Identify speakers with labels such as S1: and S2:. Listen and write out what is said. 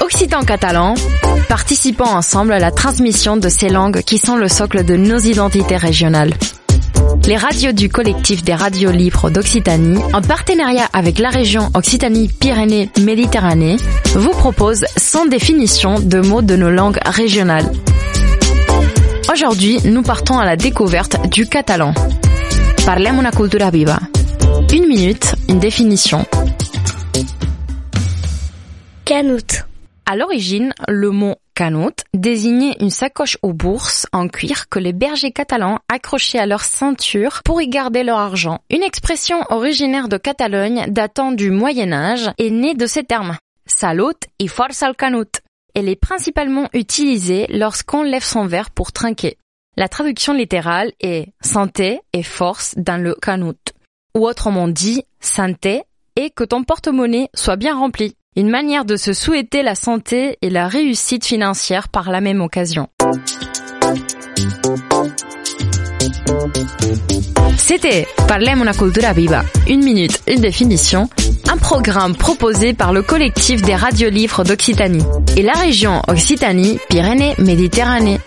S1: Occitan catalan, participons ensemble à la transmission de ces langues qui sont le socle de nos identités régionales. Les radios du collectif des radios libres d'Occitanie, en partenariat avec la région Occitanie-Pyrénées-Méditerranée, vous proposent sans définition de mots de nos langues régionales. Aujourd'hui, nous partons à la découverte du catalan. Parlem cultura viva. Une minute, une définition.
S2: Canoute.
S1: À l'origine, le mot canut désignait une sacoche aux bourses en cuir que les bergers catalans accrochaient à leur ceinture pour y garder leur argent. Une expression originaire de Catalogne datant du Moyen Âge est née de ces termes. Salut et force al canut. Elle est principalement utilisée lorsqu'on lève son verre pour trinquer. La traduction littérale est santé et force dans le canut. Ou autrement dit, santé et que ton porte-monnaie soit bien rempli. Une manière de se souhaiter la santé et la réussite financière par la même occasion. C'était Parlem una cultura viva. Une minute, une définition. Un programme proposé par le collectif des radiolivres d'Occitanie et la région Occitanie-Pyrénées-Méditerranée.